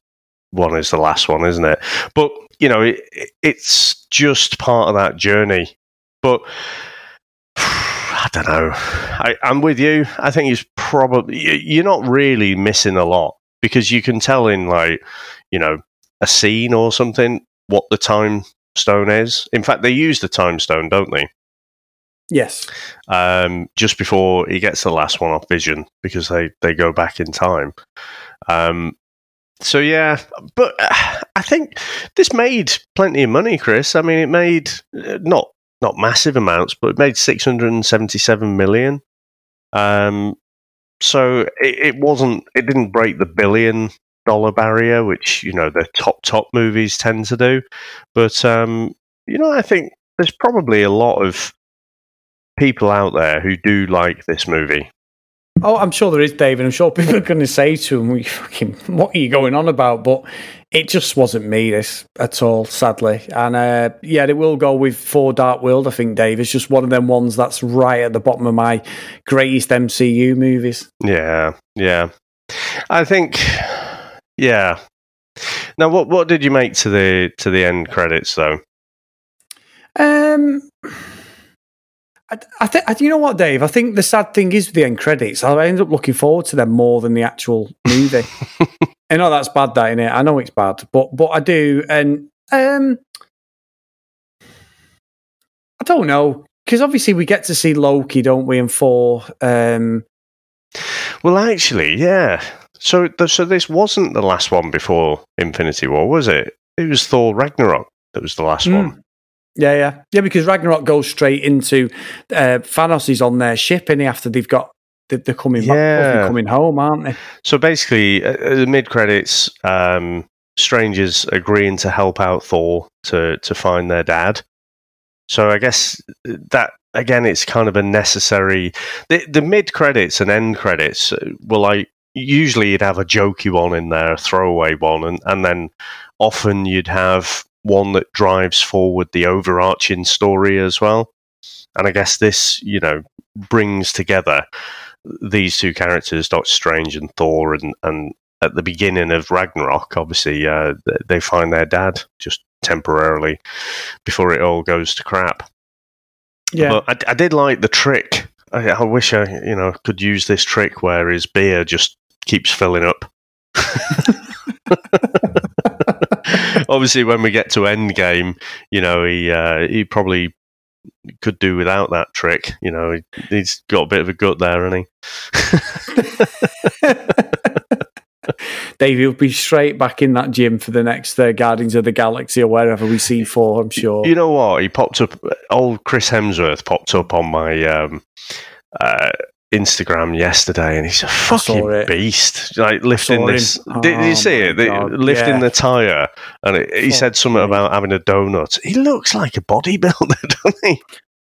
one is the last one, isn't it? But, you know, it, it- it's just part of that journey. But I don't know. I, I'm with you. I think he's probably you're not really missing a lot because you can tell in like you know a scene or something what the time stone is. In fact, they use the time stone, don't they? Yes. Um, just before he gets the last one off Vision because they they go back in time. Um, so yeah, but uh, I think this made plenty of money, Chris. I mean, it made uh, not not massive amounts, but it made six hundred and seventy seven million. Um, so it, it wasn't. It didn't break the billion dollar barrier, which you know the top top movies tend to do. But um, you know, I think there's probably a lot of people out there who do like this movie. Oh, I'm sure there is, David. I'm sure people are going to say to him, "We fucking, what are you going on about?" But it just wasn't me this at all, sadly. And uh, yeah, it will go with Thor Dark World. I think, Dave, it's just one of them ones that's right at the bottom of my greatest MCU movies. Yeah, yeah. I think, yeah. Now, what what did you make to the to the end credits though? Um, I, I think you know what, Dave. I think the sad thing is with the end credits, I end up looking forward to them more than the actual movie. I know that's bad, that in it. I know it's bad, but but I do, and um, I don't know because obviously we get to see Loki, don't we? And Thor. Um, Well, actually, yeah. So, th- so this wasn't the last one before Infinity War, was it? It was Thor Ragnarok that was the last Mm. one. Yeah, yeah, yeah. Because Ragnarok goes straight into uh, Thanos is on their ship, and after they've got they're coming back, Yeah. they're coming home, aren't they? So basically, uh, uh, the mid credits, um, strangers agreeing to help out Thor to to find their dad. So I guess that again, it's kind of a necessary. The, the mid credits and end credits uh, were like usually you'd have a jokey one in there, a throwaway one, and and then often you'd have one that drives forward the overarching story as well. And I guess this, you know, brings together these two characters, Doctor Strange and Thor, and, and at the beginning of Ragnarok, obviously, uh, they find their dad just temporarily before it all goes to crap. Yeah, But I, I did like the trick. I, I wish I, you know, could use this trick where his beer just keeps filling up. Obviously, when we get to Endgame, you know, he uh, he probably could do without that trick. You know, he, he's got a bit of a gut there, hasn't he? Dave, you'll be straight back in that gym for the next uh, Guardians of the Galaxy or wherever we see Thor. I'm sure. You know what? He popped up. Old Chris Hemsworth popped up on my um, uh, Instagram yesterday, and he's a fucking beast. Like lifting this. Did, did Oh you see it? The- lifting yeah. the tire, and it, he said something about having a donut. He looks like a bodybuilder, doesn't he?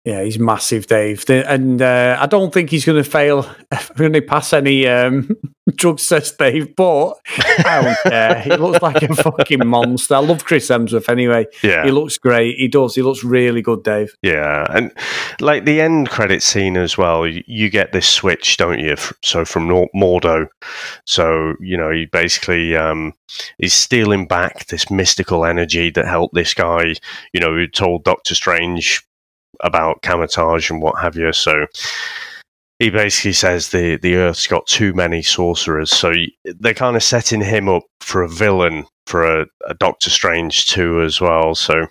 Yeah, he's massive, Dave, and uh, I don't think he's going to fail. Going to pass any um, drug test, Dave. But I don't care. He looks like a fucking monster. I love Chris Hemsworth anyway. Yeah. He looks great. He does. He looks really good, Dave. Yeah, and like the end credit scene as well, you, get this switch, don't you? So from Mordo, so you know he basically um, is stealing back this mystical energy that helped this guy, you know, who told Doctor Strange about Kamar-Taj and what have you. So he basically says the the Earth's got too many sorcerers, so they're kind of setting him up for a villain for a, a Doctor Strange too as well. So,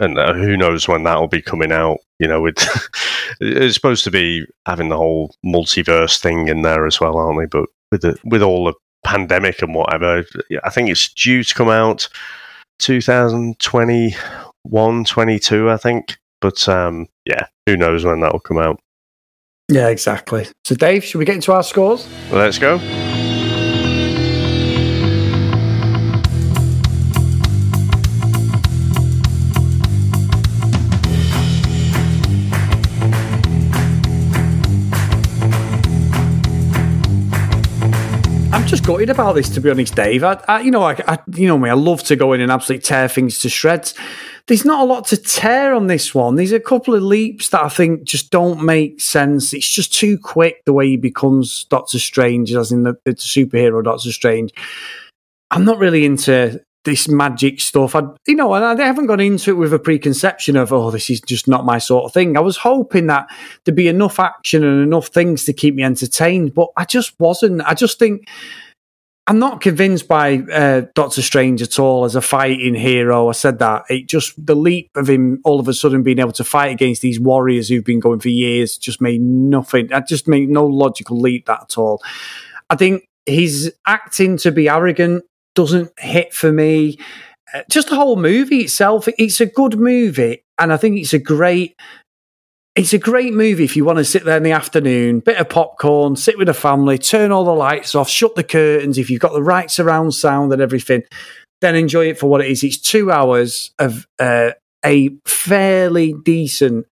and uh, who knows when that'll be coming out? You know, with it's supposed to be having the whole multiverse thing in there as well, aren't they? But with the with all the pandemic and whatever, I think it's due to come out 2021, 22, I think. But um, yeah, who knows when that'll come out? Yeah, exactly. So, Dave, should we get into our scores? Let's go. Just gutted about this, to be honest, Dave. I, I you know, I, I, you know me. I love to go in and absolutely tear things to shreds. There's not a lot to tear on this one. There's a couple of leaps that I think just don't make sense. It's just too quick the way he becomes Doctor Strange, as in the, the superhero Doctor Strange. I'm not really into this magic stuff. I, you know, and I haven't gone into it with a preconception of, oh, this is just not my sort of thing. I was hoping that there'd be enough action and enough things to keep me entertained, but I just wasn't. I just think I'm not convinced by uh, Doctor Strange at all as a fighting hero. I said that it just the leap of him all of a sudden being able to fight against these warriors who've been going for years just made nothing. I just made no logical leap that at all. I think his acting to be arrogant doesn't hit for me. Uh, just the whole movie itself, it's a good movie, and I think it's a great. It's a great movie if you want to sit there in the afternoon, bit of popcorn, sit with a family, turn all the lights off, shut the curtains. If you've got the right surround sound and everything, then enjoy it for what it is. It's two hours of uh, a fairly decent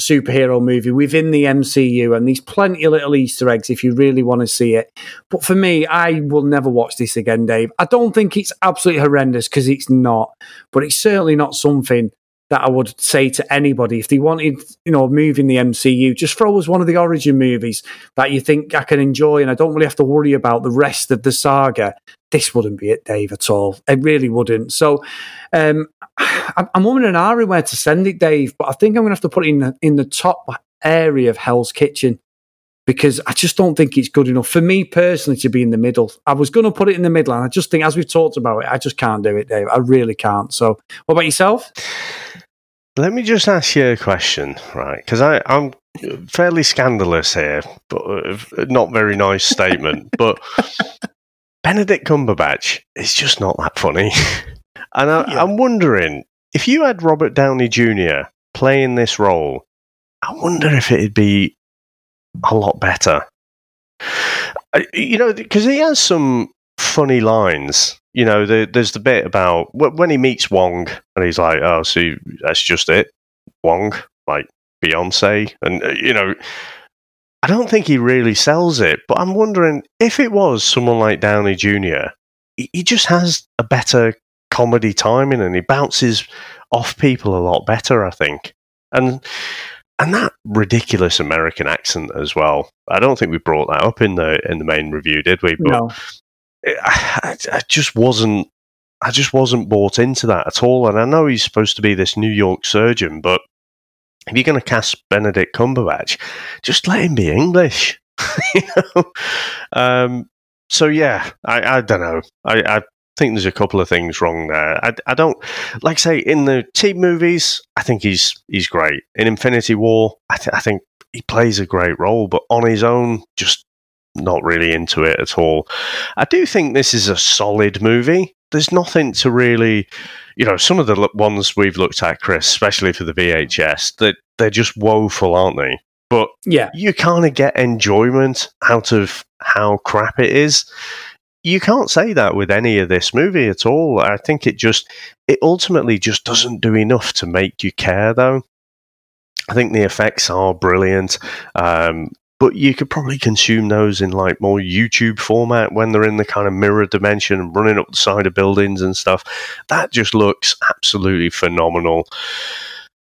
superhero movie within the MCU, and there's plenty of little Easter eggs if you really want to see it. But for me, I will never watch this again, Dave. I don't think it's absolutely horrendous because it's not, but it's certainly not something that I would say to anybody if they wanted, you know, moving the MCU, just throw us one of the origin movies that you think I can enjoy, and I don't really have to worry about the rest of the saga. This wouldn't be it, Dave, at all. It really wouldn't. So, um, I'm umming and ahhing where to send it, Dave, but I think I'm going to have to put it in the, in the top area of Hell's Kitchen because I just don't think it's good enough for me personally to be in the middle. I was going to put it in the middle, and I just think, as we've talked about it, I just can't do it, Dave. I really can't. So, what about yourself? Let me just ask you a question, right? Because I'm fairly scandalous here, but uh, not very nice statement. but Benedict Cumberbatch is just not that funny, and I, I'm wondering if you had Robert Downey Jr. playing this role, I wonder if it'd be a lot better. You know, because he has some funny lines. You know, the, there's the bit about wh- when he meets Wong and he's like, "Oh, see, that's just it, Wong, like Beyonce," and uh, you know, I don't think he really sells it. But I'm wondering if it was someone like Downey Jr. He, he just has a better comedy timing and he bounces off people a lot better. I think, and and that ridiculous American accent as well. I don't think we brought that up in the in the main review, did we? But No. I, I just wasn't. I just wasn't bought into that at all. And I know he's supposed to be this New York surgeon, but if you're going to cast Benedict Cumberbatch, just let him be English. you know. Um, so yeah, I, I don't know. I, I think there's a couple of things wrong there. I, I don't like say in the team movies. I think he's he's great in Infinity War. I, th- I think he plays a great role, but on his own, just not really into it at all. I do think this is a solid movie. There's nothing to really, you know, some of the ones we've looked at, Chris, especially for the VHS, that they're just woeful, aren't they? But Yeah. you kind of get enjoyment out of how crap it is. You can't say that with any of this movie at all. I think it just, it ultimately just doesn't do enough to make you care, though. I think the effects are brilliant, um, but you could probably consume those in like more YouTube format when they're in the kind of mirror dimension running up the side of buildings and stuff. That just looks absolutely phenomenal.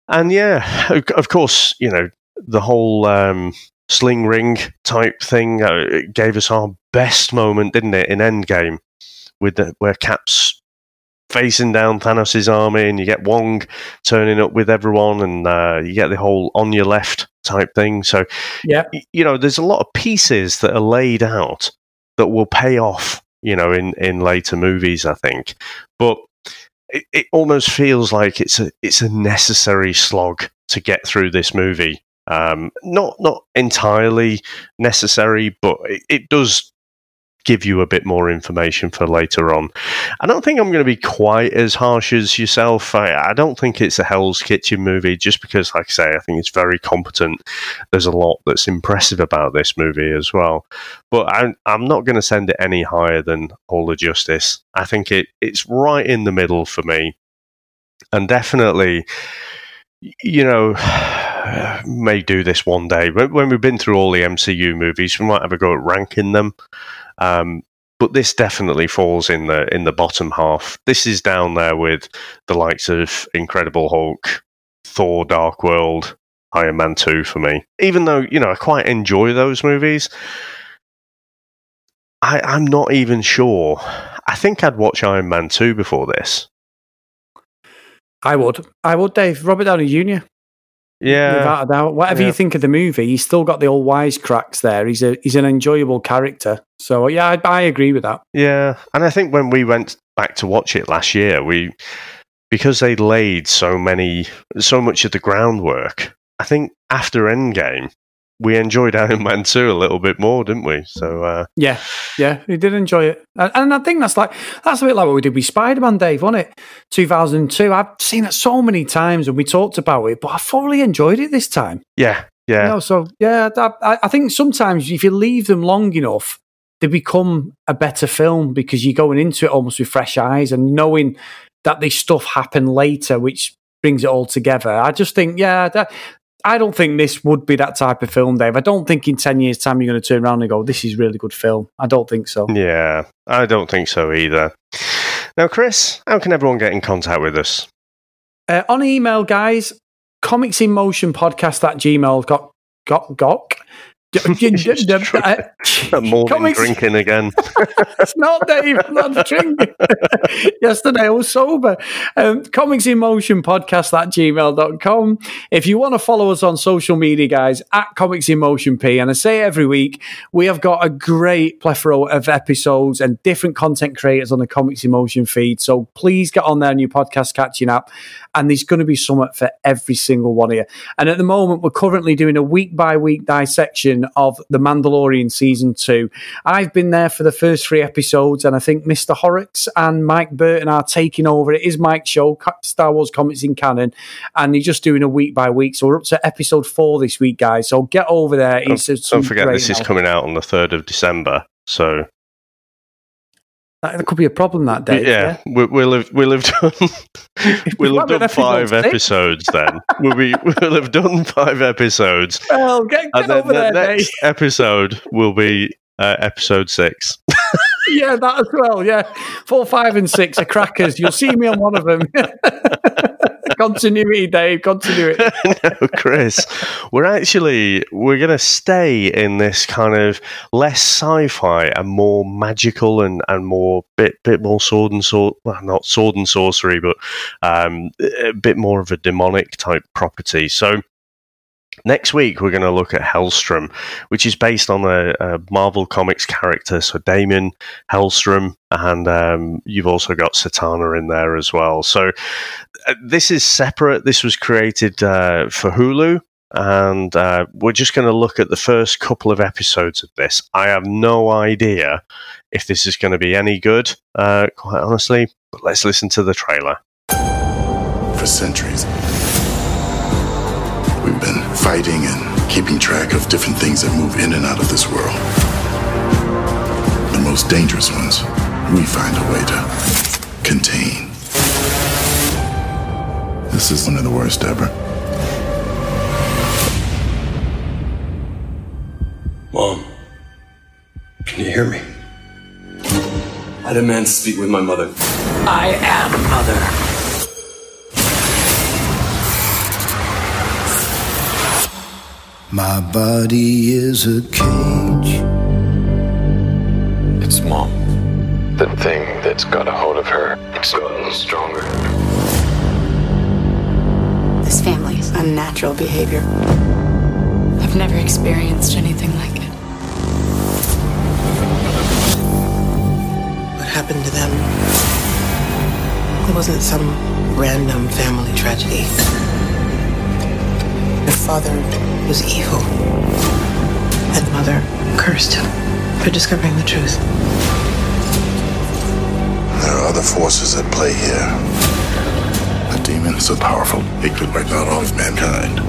And yeah, of of course, you know, the whole um, sling ring type thing uh, gave us our best moment, didn't it, in Endgame, with the, where Cap's facing down Thanos' army, and you get Wong turning up with everyone, and uh, you get the whole on your left type thing. So, Yeah. you know, there's a lot of pieces that are laid out that will pay off, you know, in, in later movies, I think. But it, it almost feels like it's a it's a necessary slog to get through this movie. Um, not not entirely necessary, but it, it does give you a bit more information for later on. I don't think I'm going to be quite as harsh as yourself. I, I don't think it's a Hell's Kitchen movie, just because, like I say, I think it's very competent. There's a lot that's impressive about this movie as well. But I'm, I'm not going to send it any higher than All the Justice. I think it, it's right in the middle for me. And definitely, you know, may do this one day. When when we've been through all the MCU movies, we might have a go at ranking them. Um, but this definitely falls in the in the bottom half. This is down there with the likes of Incredible Hulk, Thor: Dark World, Iron Man Two for me. Even though you know I quite enjoy those movies, I, I'm not even sure. I think I'd watch Iron Man Two before this. I would. I would, Dave. Robert Downey Jr. Yeah, Without a doubt. Whatever Yeah. you think of the movie, he's still got the old wisecracks there. He's a he's an enjoyable character. So yeah, I, I agree with that. Yeah, and I think when we went back to watch it last year, we because they laid so many, so much of the groundwork. I think after Endgame, we enjoyed Iron Man two a little bit more, didn't we? So uh, Yeah, yeah, we did enjoy it, and, and I think that's like that's a bit like what we did with Spider Man, Dave, wasn't it? Two thousand two. I've seen it so many times, and we talked about it, but I thoroughly enjoyed it this time. yeah, yeah, You know, so yeah, I, I think sometimes if you leave them long enough, they become a better film because you're going into it almost with fresh eyes and knowing that this stuff happened later, which brings it all together. I just think, yeah, that, I don't think this would be that type of film, Dave. I don't think in 10 years' time you're going to turn around and go, this is a really good film. I don't think so. yeah. I don't think so either. Now, Chris, how can everyone get in contact with us? Uh, on email, guys, comics in motion podcast at gmail got got got. Morning drinking again. it's not Dave. I'm not drinking. Yesterday I was sober. Um, Comics in Motion podcast at gmail.com. If you want to follow us on social media, guys, at Comics in Motion P, and I say every week, we have got a great plethora of episodes and different content creators on the Comics in Motion feed. So please get on there and your podcast catching up. And there's going to be something for every single one of you. And at the moment, we're currently doing a week by week dissection of The Mandalorian season two. I've been there for the first three episodes, and I think Mr. Horrocks and Mike Burton are taking over. It is Mike's show, Star Wars Comics in Canon, and he's just doing a week by week. So we're up to episode four this week, guys. So get over there. Don't, don't forget, this is coming out on the third of December. So That, could be a problem that day. yeah, We, we'll have we'll have done we'll have done five episodes. Then we'll be we'll have done five episodes, Well, get, and then over the there, Dave. next episode will be uh, episode six. Yeah, that as well. Yeah, four, five, and six are crackers. You'll see me on one of them. Continuity, Dave. Continuity. no, Chris, we're actually we're going to stay in this kind of less sci-fi and more magical and, and more bit bit more sword and sword well not sword and sorcery but um, a bit more of a demonic type property. So Next week, we're going to look at Helstrom, which is based on a, a Marvel Comics character. So, Daimon Hellstrom, and um, you've also got Satana in there as well. So, uh, this is separate. This was created uh, for Hulu, and uh, we're just going to look at the first couple of episodes of this. I have no idea if this is going to be any good, uh, quite honestly, but let's listen to the trailer. For centuries, we've been fighting and keeping track of different things that move in and out of this world. The most dangerous ones, we find a way to contain. This is one of the worst ever. Mom, can you hear me? I demand to speak with my mother. I am mother. My body is a cage. It's mom. The thing that's got a hold of her. It's gotten stronger. This family's unnatural behavior. I've never experienced anything like it. What happened to them? It wasn't some random family tragedy. Their father was evil, and mother cursed him for discovering the truth. There are other forces at play here. A demon is so powerful it could wipe out all of mankind.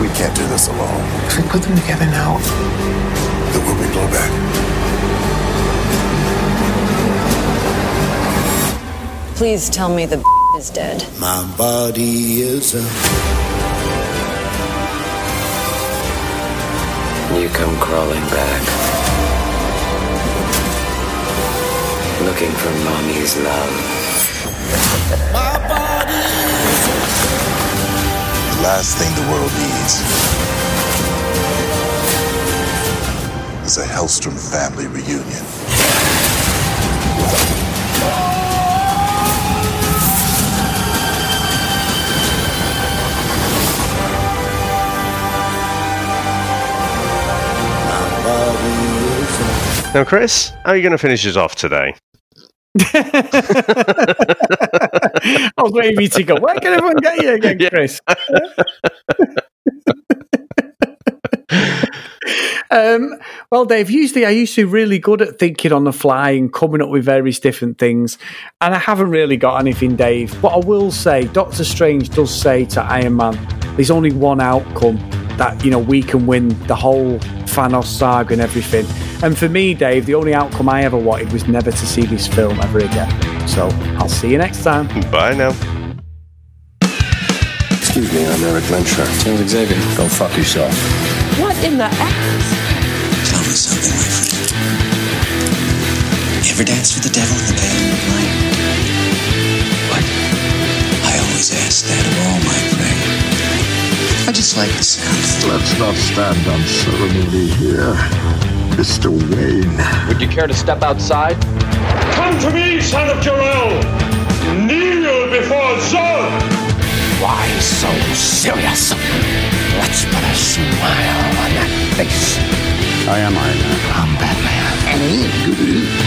We can't do this alone. If we put them together now, There will be blowback. Please tell me the is dead. My body is a. come crawling back. Looking for mommy's love. My The last thing the world needs is a Helstrom family reunion. Now, Chris, how are you going to finish us off today? I was waiting for you to go. Where can everyone get you again, Chris? um, well, Dave, usually I used to be really good at thinking on the fly and coming up with various different things, and I haven't really got anything, Dave. But I will say, Doctor Strange does say to Iron Man, "There's only one outcome that you know we can win the whole Thanos saga and everything." And for me, Dave, the only outcome I ever wanted was never to see this film ever again. So I'll see you next time. Bye now. Excuse me, I'm Erik Lehnsherr. Charles Xavier. Go fuck yourself. What in the ass? Tell me something, my friend. You ever dance with the devil in the pale moonlight? What? I always ask that of all my prey. I just like the sound. Let's not stand on ceremony here, Mr. Wayne. Would you care to step outside? Come to me, son of Jor-El! Kneel before Zod! Why so serious? Let's put a smile on that face. I am Iron Man. I'm Batman.